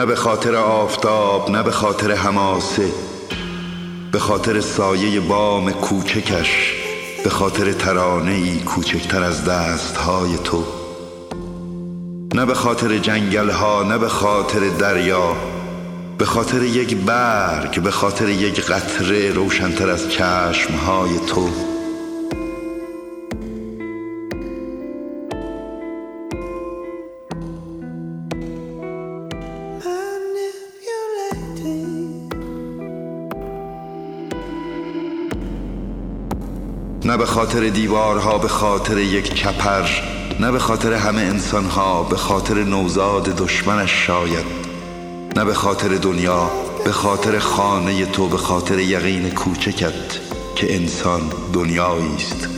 نه به خاطر آفتاب نه به خاطر حماسه. به خاطر سایه بام کوچکش به خاطر ترانه ای کوچکتر از دست های تو. نه به خاطر جنگل ها نه به خاطر دریا. به خاطر یک برگ به خاطر یک قطره روشنتر از چشم های تو. خاطر دیوارها به خاطر یک چپر نه به خاطر همه انسانها به خاطر نوزاد دشمنش شاید. نه به خاطر دنیا به خاطر خانه تو به خاطر یقین کوچکت که انسان دنیایی است.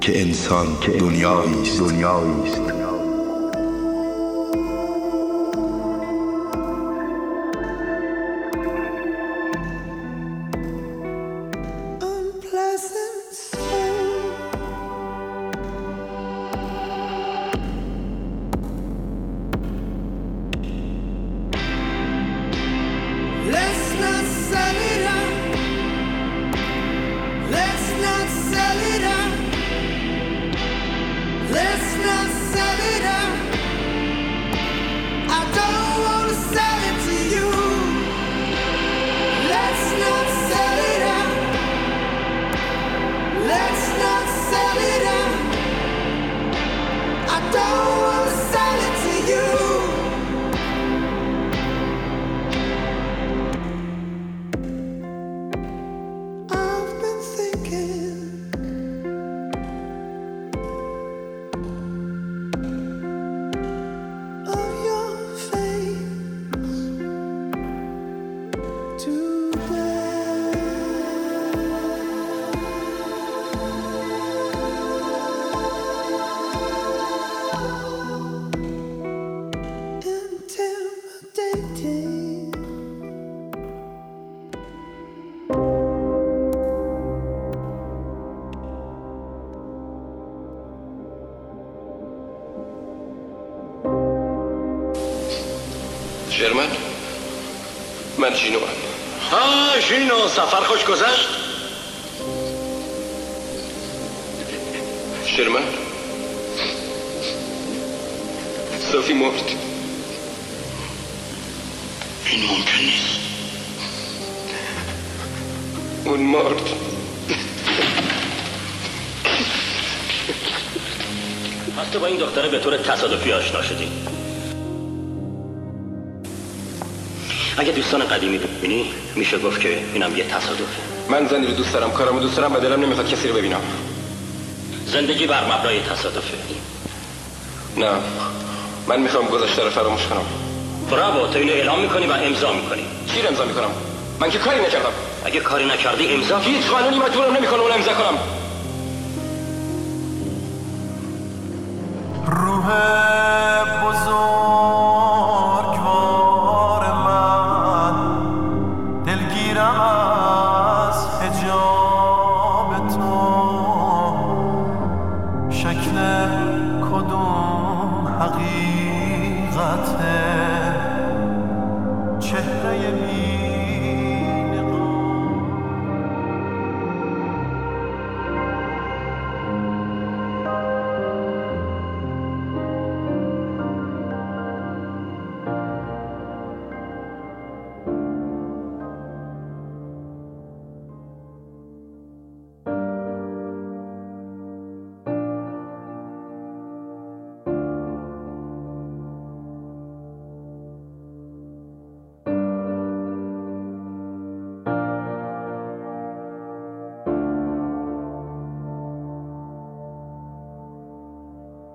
که انسان دنیایی است. دنیایی است. شرمن من جینو هم. ها جینو سفر خوش گذشت؟ شرمن صافی مرد. این ممکن نیست. اون مرد. پس تو با این دختره به طور تصادفی آشنا شدی. اگه دوستان قدیمی ببینی میشه گفت که اینم یه تصادفه. من زنی رو دوست دارم کارمو دوست دارم و دلم نمی‌خواد کسی رو ببینم. زندگی بر مبنای تصادفه. نه من می‌خوام گذشته رو فراموش کنم. براو تو اینو اعلام می‌کنی و امضا می‌کنی. چی رو امضا می‌کنم؟ من که کاری نکردم. اگه کاری نکردی امضا هیچ قانونی مجبورم نمی‌کنه اون امضا کنم. روح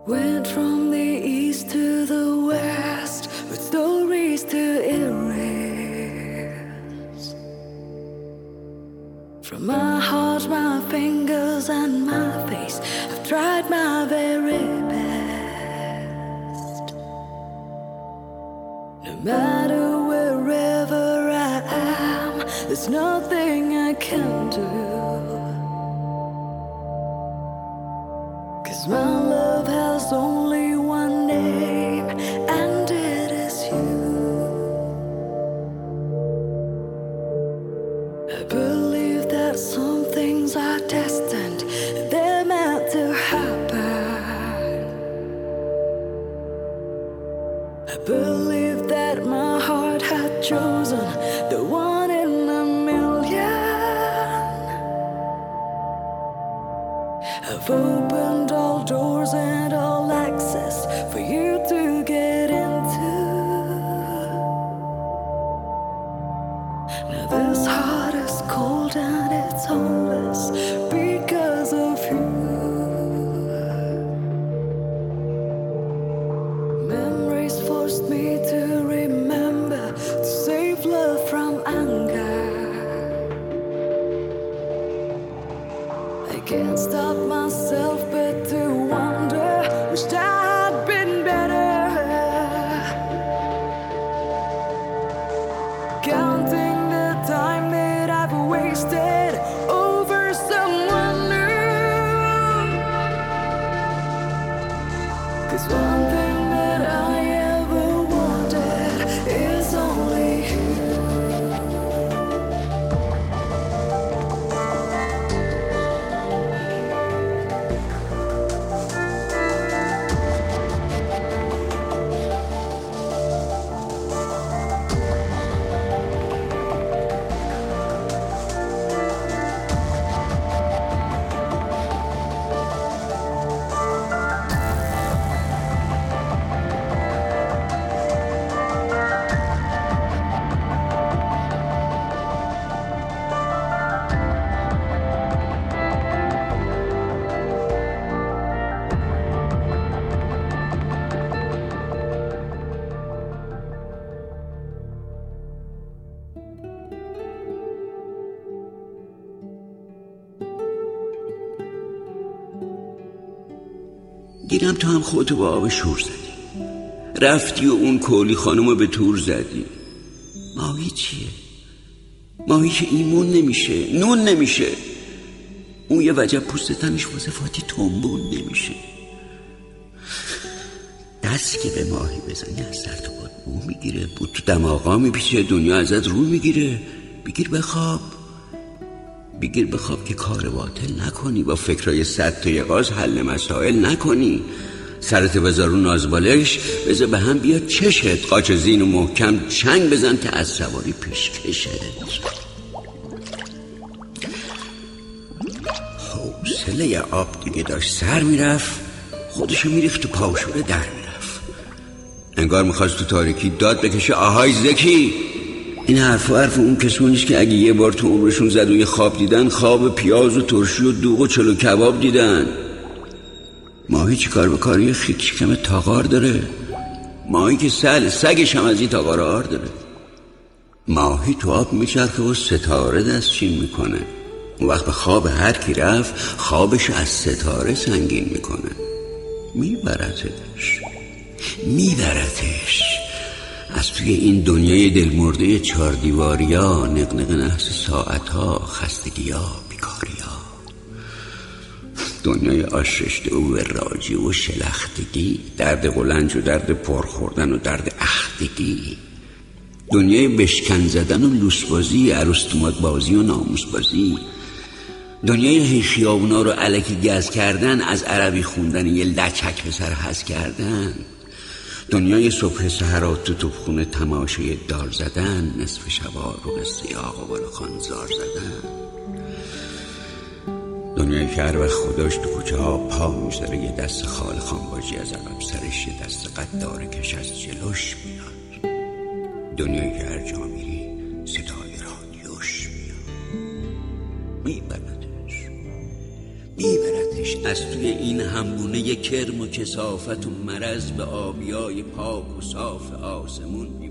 Went from the east to the west with stories to erase. From my heart, my fingers, and my face, I've tried my very best. No matter wherever I am, there's nothing I can do. I've opened all doors and all access for you to cold and it's homeless because of you. Memories forced me to remember to save love from anger. I can't stop myself but to wonder, wished I had been better. Counting the time that stay. گیرم تو هم خودتو با آب شور زدی. رفتی و اون کولی خانم رو به تور زدی. ماهی چیه؟ ماهی که ایمون نمیشه نون نمیشه. اون یه وجب پوست تنش واسه فاتی تنبون نمیشه. دست که به ماهی بزنی از سر تو باد بو می‌گیره بود تو دماغا میپیچه دنیا ازت رو می‌گیره. بگیر بخواب بگیر بخواب که کار باطل نکنی. با فکرای صد تا یقاز حل مسائل نکنی. سرت بذار رو نازبالش بذار به هم بیاد چشت. قاچ زین و محکم چنگ بزن که از سواری پیش کشت حوصله آب دیگه داشت سر می‌رفت خودشو میریخت تو پاوشوره در می‌رفت. انگار می‌خواست تو تاریکی داد بکشه آهای زکی! این حرف و حرف اون کسونیش که اگه یه بار تو عمرشون زد یه خواب دیدن خواب پیاز و ترشی و دوغ و چلو کباب دیدن. ماهی چی کار به کاری؟ خیک شکم تاغار داره. ماهی که سل سگش هم از این تاغار آر داره. ماهی تو آب میچرخه و ستاره دستچین می‌کنه. اون وقت به خواب هر کی رفت خوابش از ستاره سنگین می‌کنه. میبرتش. میبرتش. از توی این دنیای دلمرده چهار دیواریا نقنق نحس ساعتها خستگیا بیکاریا دنیای آششته و وراجی و شلختگی درد قلنج و درد پرخوردن و درد اختگی. دنیای بشکن زدن و لوسبازی عروستومات بازی و ناموس بازی دنیای خیابونا رو علکی گز کردن از عربی خوندن یه لچک به سر حز کردن. دنیای صبح سهرات تو توبخونه تماشای دار زدن نصف شبا رو قصه آقا خان زار زدن. دنیایی که هر وقت خداش تو کوچه ها پا می‌ذاره یه دست خال خانباجی از عقب سرش یه دست قدار کش از جلوش میاد. دنیایی که هر جا میری از توی این همبونه کرم و کسافت و مرض به آبیای پاک و صاف آسمون